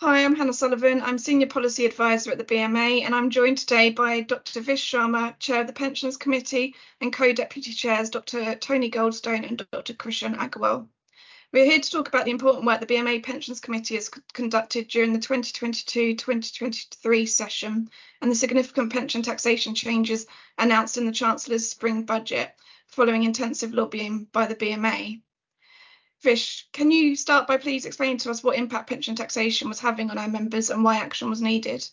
Hi, I'm Hannah Sullivan. I'm Senior Policy Advisor at the BMA, and I'm joined today by Dr. Vish Sharma, Chair of the Pensions Committee, and co-deputy chairs Dr. Tony Goldstone and Dr. Krishan Agarwal. We're here to talk about the important work the BMA Pensions Committee has conducted during the 2022-2023 session and the significant pension taxation changes announced in the Chancellor's spring budget following intensive lobbying by the BMA. Vish, can you start by please explaining to us what impact pension taxation was having on our members and why action was needed?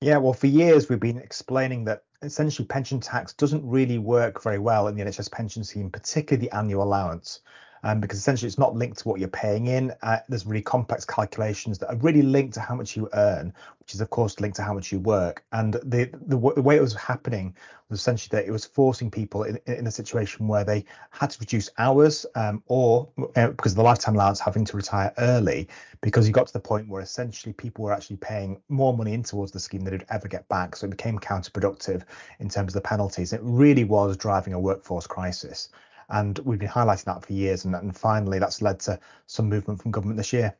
Yeah, well, for years we've been explaining that essentially pension tax doesn't really work very well in the NHS pension scheme, particularly the annual allowance um, because essentially it's not linked to what you're paying in. Uh, there's really complex calculations that are really linked to how much you earn, which is of course linked to how much you work. And the the, the way it was happening was essentially that it was forcing people in, in a situation where they had to reduce hours um, or uh, because of the lifetime allowance having to retire early because you got to the point where essentially people were actually paying more money in towards the scheme than they'd ever get back. So it became counterproductive in terms of the penalties. It really was driving a workforce crisis. And we've been highlighting that for years, and, and finally that's led to some movement from government this year.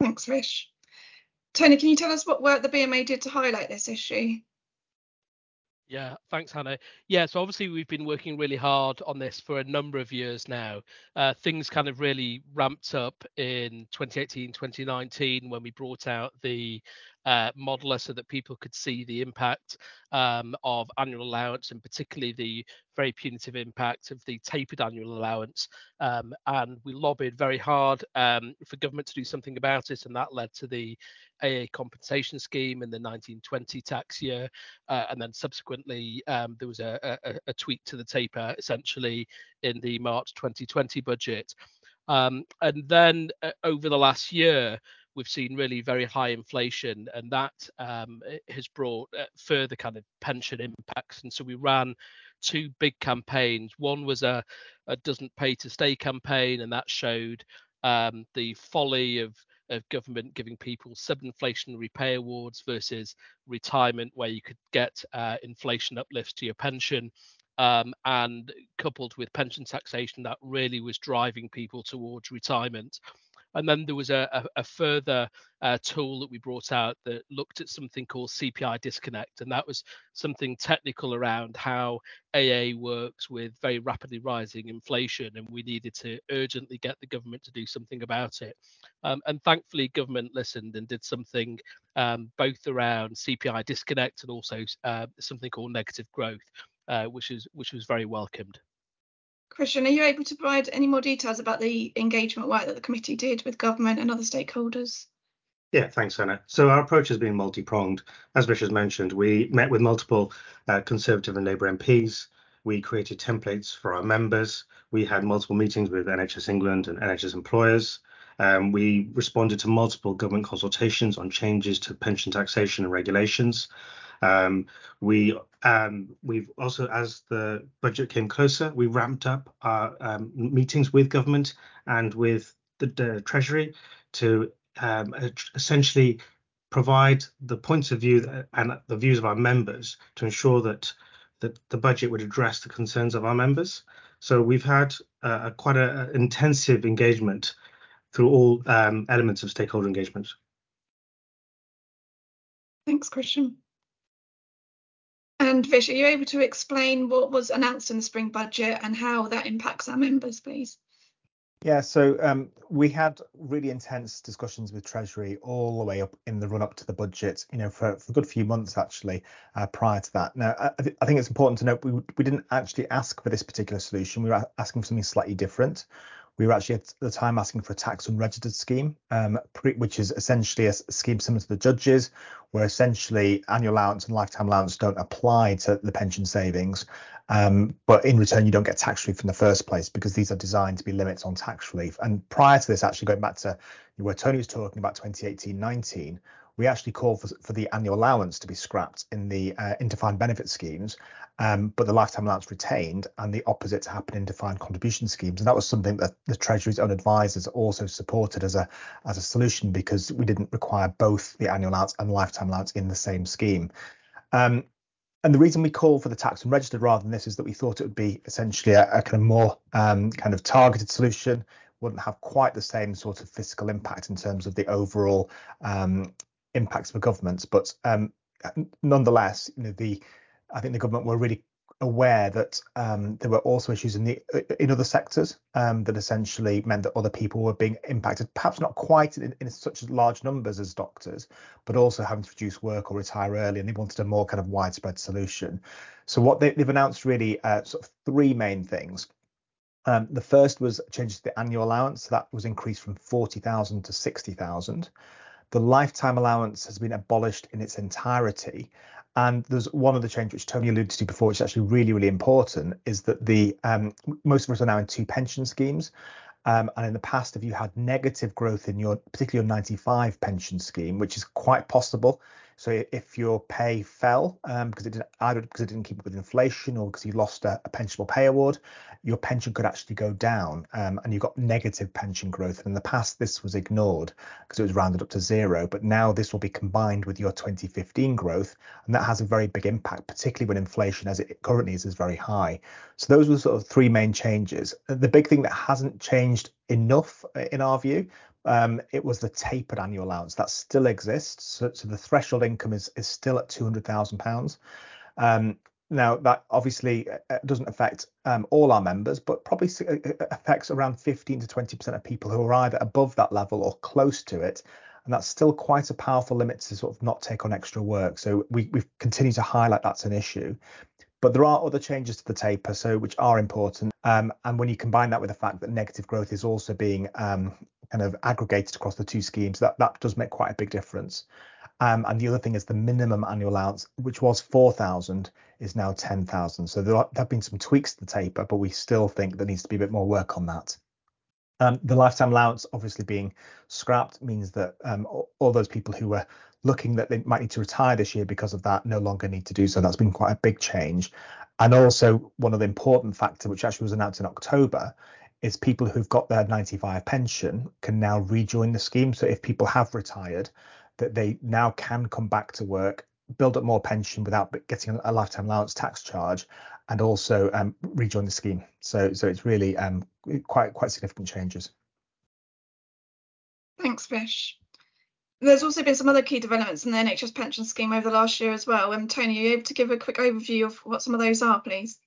Thanks, Vish. Tony, can you tell us what work the BMA did to highlight this issue? Yeah, thanks, Hannah. Yeah, so obviously we've been working really hard on this for a number of years now. Uh, things kind of really ramped up in 2018, 2019 when we brought out the uh, modeler so that people could see the impact um, of annual allowance and particularly the very punitive impact of the tapered annual allowance. Um, and we lobbied very hard um, for government to do something about it, and that led to the AA compensation scheme in the 1920 tax year. Uh, and then subsequently, um, there was a, a, a, tweak to the taper essentially in the March 2020 budget. Um, and then uh, over the last year, we've seen really very high inflation, and that um, has brought uh, further kind of pension impacts. And so we ran two big campaigns. One was a, a doesn't pay to stay campaign, and that showed um, the folly of of government giving people sub-inflationary pay awards versus retirement, where you could get uh, inflation uplifts to your pension. Um, and coupled with pension taxation, that really was driving people towards retirement. And then there was a, a, a further uh, tool that we brought out that looked at something called CPI disconnect. And that was something technical around how AA works with very rapidly rising inflation. And we needed to urgently get the government to do something about it. Um, and thankfully, government listened and did something um, both around CPI disconnect and also uh, something called negative growth, uh, which is which was very welcomed. Krishan, are you able to provide any more details about the engagement work that the committee did with government and other stakeholders? Yeah, thanks, Anna. So our approach has been multi-pronged. As has mentioned, we met with multiple uh, Conservative and Labour MPs. We created templates for our members. We had multiple meetings with NHS England and NHS employers. Um, we responded to multiple government consultations on changes to pension taxation and regulations. Um, we um, we've also, as the budget came closer, we ramped up our um, meetings with government and with the, the Treasury to um, essentially provide the points of view that, and the views of our members to ensure that that the budget would address the concerns of our members. So we've had uh, a, quite an intensive engagement through all um, elements of stakeholder engagement. Thanks, Krishan. And Vish, are you able to explain what was announced in the spring budget and how that impacts our members, please? Yeah, so um, we had really intense discussions with Treasury all the way up in the run up to the budget, you know, for, for a good few months actually uh, prior to that. Now, I, I, think it's important to note we, we didn't actually ask for this particular solution. We were asking for something slightly different. We were actually at the time asking for a tax unregistered scheme, um, pre- which is essentially a, scheme similar to the judges, where essentially annual allowance and lifetime allowance don't apply to the pension savings. Um, but in return, you don't get tax relief in the first place because these are designed to be limits on tax relief. And prior to this, actually going back to where Tony was talking about 2018 19, we actually called for, for the annual allowance to be scrapped in the uh, benefit schemes, um, but the lifetime allowance retained, and the opposite to happen in defined contribution schemes. And that was something that the Treasury's own advisors also supported as a as a solution because we didn't require both the annual allowance and lifetime allowance in the same scheme. Um, and the reason we call for the tax unregistered rather than this is that we thought it would be essentially a, a kind of more um, kind of targeted solution wouldn't have quite the same sort of fiscal impact in terms of the overall um, impacts for governments. But um, nonetheless, you know, the I think the government were really aware that um, there were also issues in the in other sectors um, that essentially meant that other people were being impacted, perhaps not quite in, in such large numbers as doctors, but also having to reduce work or retire early, and they wanted a more kind of widespread solution. So what they, have announced really uh, sort of three main things. Um, the first was changes to the annual allowance. That was increased from 40,000 to 60,000. The lifetime allowance has been abolished in its entirety. And there's one other change which Tony alluded to before, which is actually really, really important, is that the um, most of us are now in two pension schemes. Um, and in the past, if you had negative growth in your, particularly your 95 pension scheme, which is quite possible, so if your pay fell um, because it didn't either because it didn't keep up with inflation or because you lost a, a pensionable pay award, your pension could actually go down um, and you've got negative pension growth. And in the past, this was ignored because it was rounded up to zero. But now this will be combined with your 2015 growth, and that has a very big impact, particularly when inflation, as it currently is, is very high. So those were sort of three main changes. The big thing that hasn't changed enough in our view um, it was the tapered annual allowance that still exists. So, so the threshold income is is still at two hundred thousand um, pounds. Now that obviously uh, uh, doesn't affect um, all our members, but probably uh, affects around 15 to 20 percent of people who are either above that level or close to it, and that's still quite a powerful limit to sort of not take on extra work. So we we continue to highlight that's an issue. But there are other changes to the taper, so which are important. Um, and when you combine that with the fact that negative growth is also being um, kind of aggregated across the two schemes, that that does make quite a big difference. Um, and the other thing is the minimum annual allowance, which was 4,000, is now 10,000. So there, are, there, have been some tweaks to the taper, but we still think there needs to be a bit more work on that. Um, the lifetime allowance obviously being scrapped means that um, all, all, those people who were looking that they might need to retire this year because of that no longer need to do so. That's been quite a big change. And also one of the important factors, which actually was announced in October, is people who've got their 95 pension can now rejoin the scheme. So if people have retired, that they now can come back to work, build up more pension without getting a lifetime allowance tax charge, and also um, rejoin the scheme. So so it's really um, quite quite significant changes. Thanks, Vish. There's also been some other key developments in the NHS pension scheme over the last year as well. And Tony, are you able to give a quick overview of what some of those are, please?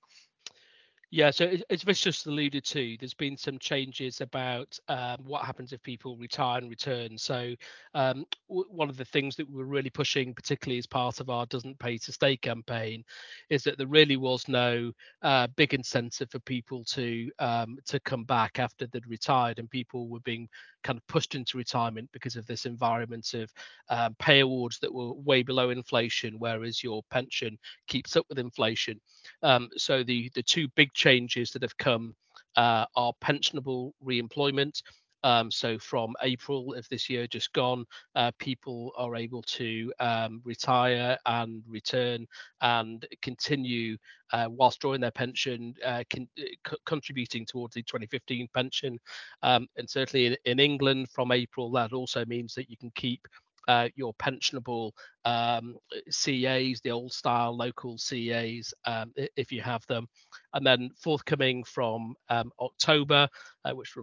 Yeah, so as Vish just alluded to, there's been some changes about um, what happens if people retire and return. So um, w- one of the things that we're really pushing, particularly as part of our Doesn't Pay to Stay campaign, is that there really was no uh, big incentive for people to um, to come back after they'd retired, and people were being kind of pushed into retirement because of this environment of um, pay awards that were way below inflation, whereas your pension keeps up with inflation. Um, so the the two big changes that have come uh, are pensionable re-employment um, so from April of this year, just gone, uh, people are able to um, retire and return and continue uh, whilst drawing their pension, uh, con- c- contributing towards the 2015 pension. Um, and certainly in, in England from April, that also means that you can keep uh, your pensionable um, CAs, the old style local CAs, um, if you have them. And then forthcoming from um, October, uh, which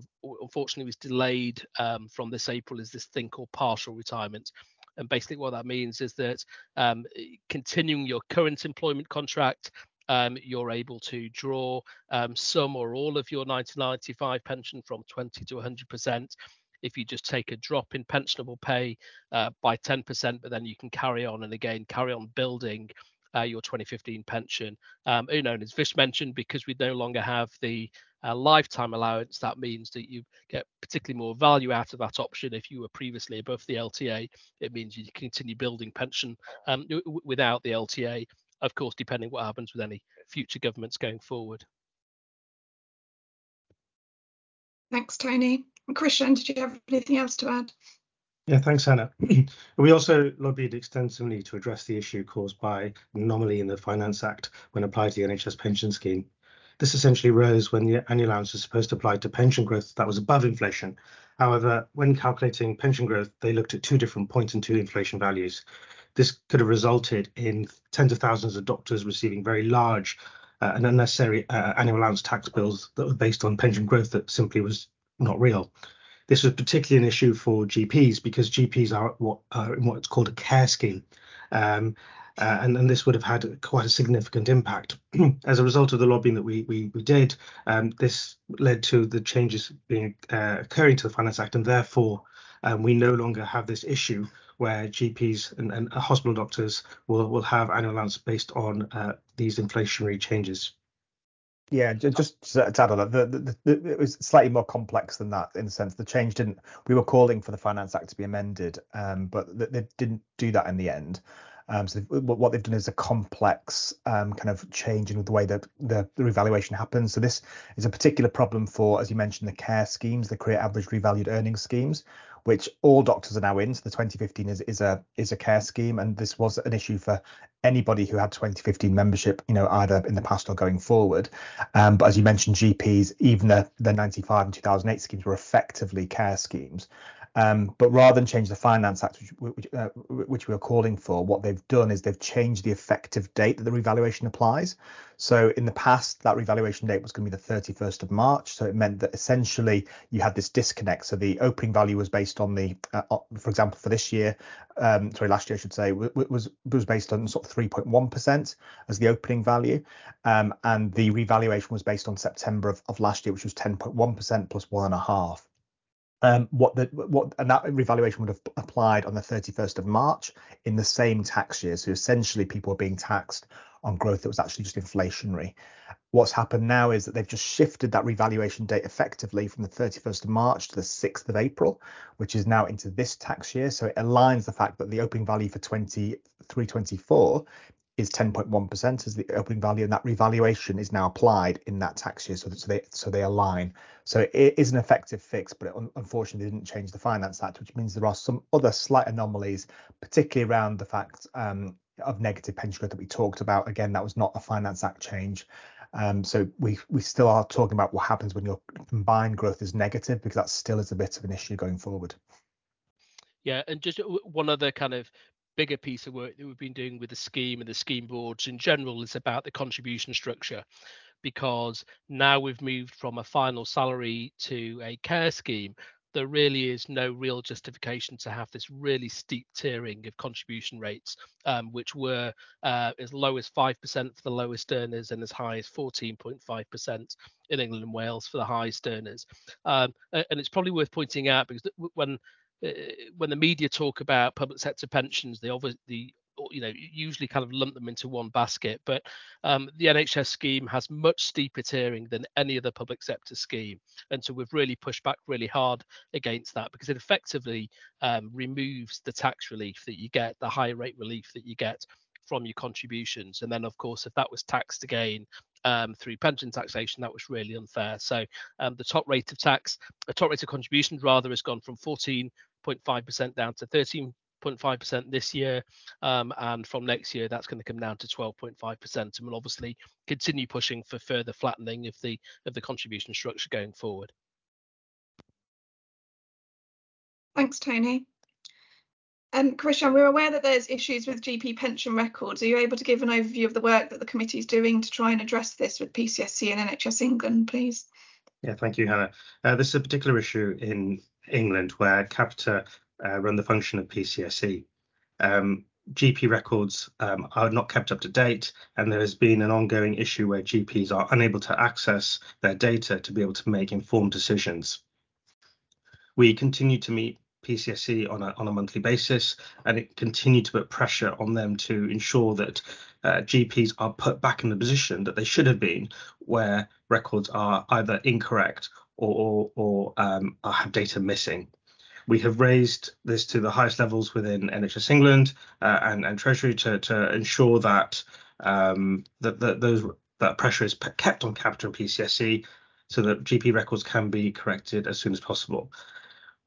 unfortunately was delayed um, from this April, is this thing called partial retirement. And basically, what that means is that um, continuing your current employment contract, um, you're able to draw um, some or all of your 1995 pension from 20 to 100% if you just take a drop in pensionable pay uh, by 10%, but then you can carry on and again carry on building uh, your 2015 pension. Um, you know, and as Vish mentioned, because we no longer have the uh, lifetime allowance, that means that you get particularly more value out of that option. If you were previously above the LTA, it means you continue building pension um, w- without the LTA, of course, depending what happens with any future governments going forward. Thanks, Tony. Krishan, did you have anything else to add? Yeah, thanks, Hannah. we also lobbied extensively to address the issue caused by an anomaly in the Finance Act when applied to the NHS pension scheme. This essentially rose when the annual allowance was supposed to apply to pension growth that was above inflation. However, when calculating pension growth, they looked at two different points point and two inflation values. This could have resulted in tens of thousands of doctors receiving very large uh, and unnecessary uh, annual allowance tax bills that were based on pension growth that simply was not real. This was particularly an issue for GPs because GPs are what are in what's called a care scheme. Um, uh, and, and, this would have had quite a significant impact. As a result of the lobbying that we we, we did, um, this led to the changes being uh, occurring to the Finance Act, and therefore um, we no longer have this issue where GPs and, and hospital doctors will will have annual allowance based on uh, these inflationary changes. Yeah, just to add on that, the, the, the, it was slightly more complex than that in the sense the change didn't. We were calling for the Finance Act to be amended, um, but they didn't do that in the end. Um, so what they've done is a complex um, kind of change in the way that the, the, revaluation happens. So this is a particular problem for, as you mentioned, the care schemes, the career average revalued earnings schemes, which all doctors are now in. So the 2015 is, is a is a care scheme, and this was an issue for anybody who had 2015 membership, you know, either in the past or going forward. Um, but as you mentioned, GPs, even the the 95 and 2008 schemes were effectively care schemes. Um, but rather than change the Finance Act, which, which, uh, which, we are calling for, what they've done is they've changed the effective date that the revaluation applies. So in the past, that revaluation date was going to be the 31st of March. So it meant that essentially you had this disconnect. So the opening value was based on the, uh, for example, for this year, um, sorry, last year I should say, was was based on sort of 3.1% as the opening value, um, and the revaluation was based on September of, of last year, which was 10.1% plus one and a half um, what the what and that revaluation would have applied on the 31st of March in the same tax year. So essentially, people are being taxed on growth that was actually just inflationary. What's happened now is that they've just shifted that revaluation date effectively from the 31st of March to the 6th of April, which is now into this tax year. So it aligns the fact that the opening value for 2324 is 10.1% as the opening value, and that revaluation is now applied in that tax year, so, that, so they so they align. So it is an effective fix, but it unfortunately didn't change the Finance Act, which means there are some other slight anomalies, particularly around the fact um, of negative pension growth that we talked about. Again, that was not a Finance Act change. Um, so we we still are talking about what happens when your combined growth is negative, because that still is a bit of an issue going forward. Yeah, and just one other kind of bigger piece of work that we've been doing with the scheme and the scheme boards in general is about the contribution structure because now we've moved from a final salary to a care scheme there really is no real justification to have this really steep tiering of contribution rates, um, which were uh, as low as 5% for the lowest earners and as high as 14.5% in England and Wales for the highest earners. Um, and it's probably worth pointing out because when when the media talk about public sector pensions, they obviously you know usually kind of lump them into one basket but um, the nhs scheme has much steeper tiering than any other public sector scheme and so we've really pushed back really hard against that because it effectively um, removes the tax relief that you get the high rate relief that you get from your contributions and then of course if that was taxed again um, through pension taxation that was really unfair. So um, the top rate of tax the top rate of contributions rather has gone from 14 0.5% down to 13.5% this year. Um, and from next year, that's going to come down to 12.5%. And we'll obviously continue pushing for further flattening of the of the contribution structure going forward. Thanks, Tony. And um, Krishan, we're aware that there's issues with GP pension records. Are you able to give an overview of the work that the committee is doing to try and address this with PCSE and NHS England, please? Yeah, thank you, Hannah. Uh, this is a particular issue in England where Capita uh, run the function of PCSE. Um, GP records um, are not kept up to date, and there has been an ongoing issue where GPs are unable to access their data to be able to make informed decisions. We continue to meet PCSE on a, on a monthly basis, and it continue to put pressure on them to ensure that uh, GPs are put back in the position that they should have been, where records are either incorrect or, or, or um, have data missing. We have raised this to the highest levels within NHS England uh, and, and Treasury to, to ensure that um, that, that those that pressure is kept on Capita and PCSE so that GP records can be corrected as soon as possible.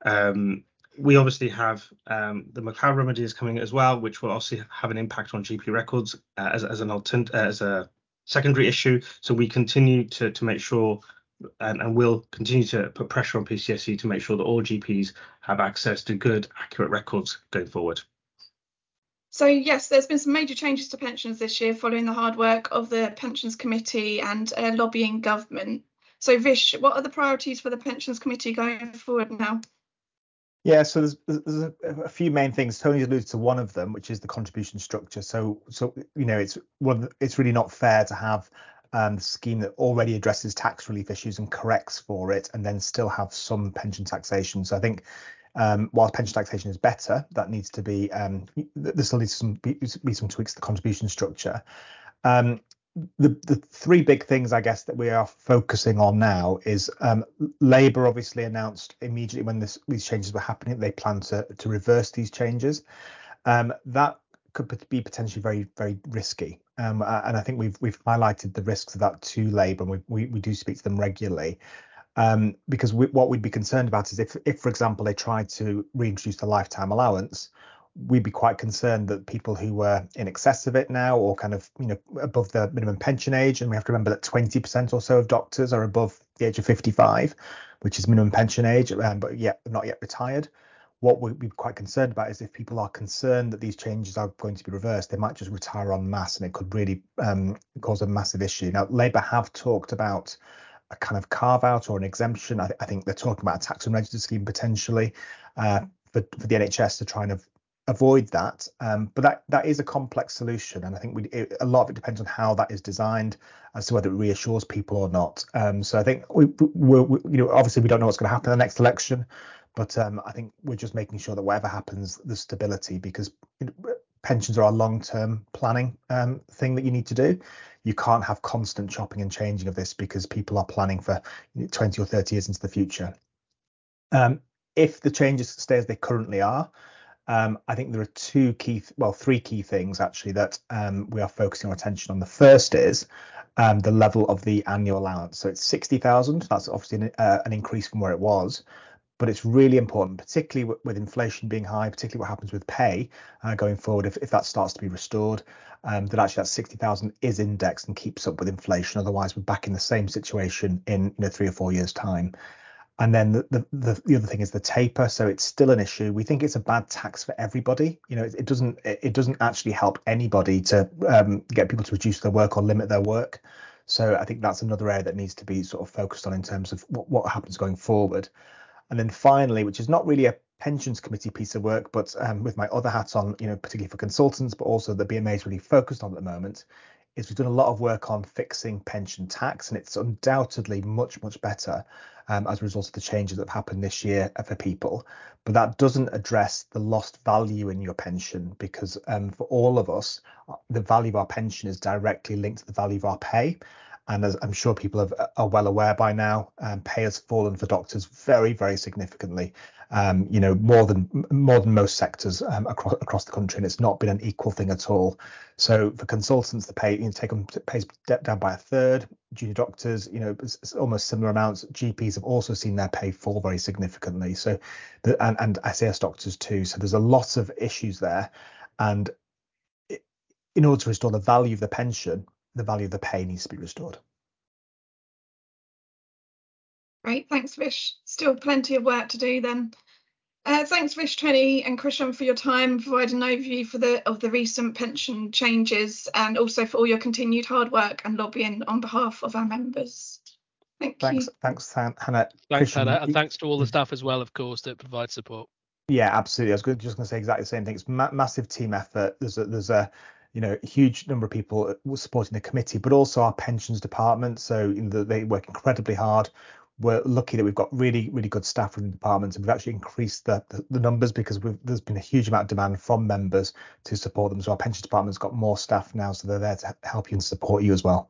Um, we obviously have um, the McCloud remedies coming as well, which will also have an impact on GP records uh, as, as an alternate as a secondary issue. So we continue to to make sure and, and will continue to put pressure on PCSE to make sure that all GPs have access to good, accurate records going forward. So yes, there's been some major changes to pensions this year following the hard work of the Pensions Committee and uh, lobbying government. So Vish, what are the priorities for the Pensions Committee going forward now? Yeah, so there's, there's a, a, few main things. Tony alluded to one of them, which is the contribution structure. So, so you know, it's well, it's really not fair to have um, scheme that already addresses tax relief issues and corrects for it, and then still have some pension taxation. So I think um, while pension taxation is better, that needs to be um, there still needs to be, be, some tweaks to the contribution structure. Um, the the three big things I guess that we are focusing on now is um, Labour obviously announced immediately when this, these changes were happening they plan to to reverse these changes. Um, that could be potentially very very risky, um, and I think we've we've highlighted the risks of that to Labour, and we we, we do speak to them regularly. Um, because we, what we'd be concerned about is if, if, for example, they tried to reintroduce the lifetime allowance, we'd be quite concerned that people who were in excess of it now or kind of you know above the minimum pension age and we have to remember that 20% or so of doctors are above the age of 55 which is minimum pension age um, but yet not yet retired what we'd be quite concerned about is if people are concerned that these changes are going to be reversed they might just retire en masse and it could really um, cause a massive issue now labour have talked about a kind of carve out or an exemption i, th- I think they're talking about a tax unregistered scheme potentially uh, for, for the nhs to try and avoid that. Um, but that that is a complex solution, and I think we a lot of it depends on how that is designed as to whether it reassures people or not. Um, so I think we, we, we, you know obviously we don't know what's going to happen in the next election, but um, I think we're just making sure that whatever happens, there's stability because pensions are a long-term planning um, thing that you need to do. You can't have constant chopping and changing of this because people are planning for 20 or 30 years into the future. Um, if the changes stay as they currently are, um, I think there are two key, well, three key things actually that um, we are focusing our attention on. The first is um, the level of the annual allowance. So it's 60,000. That's obviously an, uh, an, increase from where it was, but it's really important, particularly with, inflation being high, particularly what happens with pay uh, going forward. If, if that starts to be restored, um, that actually that 60,000 is indexed and keeps up with inflation. Otherwise, we're back in the same situation in you know three or four years' time. And then the, the, the, the, other thing is the taper. So it's still an issue. We think it's a bad tax for everybody. You know, it, it doesn't it doesn't actually help anybody to um, get people to reduce their work or limit their work. So I think that's another area that needs to be sort of focused on in terms of what, what happens going forward. And then finally, which is not really a pensions committee piece of work, but um, with my other hats on, you know, particularly for consultants, but also the BMA is really focused on at the moment, is we've done a lot of work on fixing pension tax, and it's undoubtedly much, much better um, as a result of the changes that have happened this year for people. But that doesn't address the lost value in your pension because um, for all of us, the value of our pension is directly linked to the value of our pay. And as I'm sure people have, are well aware by now, um, pay has fallen for doctors very, very significantly. Um, you know, more than more than most sectors um, across across the country, and it's not been an equal thing at all. So for consultants, the pay you know, take pays down by a third. Junior doctors, you know, almost similar amounts. GPs have also seen their pay fall very significantly. So, the, and and SAS doctors too. So there's a lot of issues there, and in order to restore the value of the pension, the value of the pay needs to be restored. Great, thanks, Vish. Still plenty of work to do then. Uh, thanks, Vish, Tony, and Krishan for your time, providing an overview for the of the recent pension changes, and also for all your continued hard work and lobbying on behalf of our members. Thank thanks, you. Thanks, Hannah. Thanks, Hannah, and thanks to all the staff as well, of course, that provide support. Yeah, absolutely. I was just going to say exactly the same thing. It's ma- massive team effort. There's a, there's a you know, a huge number of people supporting the committee, but also our pensions department. So know, they work incredibly hard. We're lucky that we've got really, really good staff in the department, and we've actually increased the, the, the numbers because there's been a huge amount of demand from members to support them. So our pensions department's got more staff now, so they're there to help you and support you as well.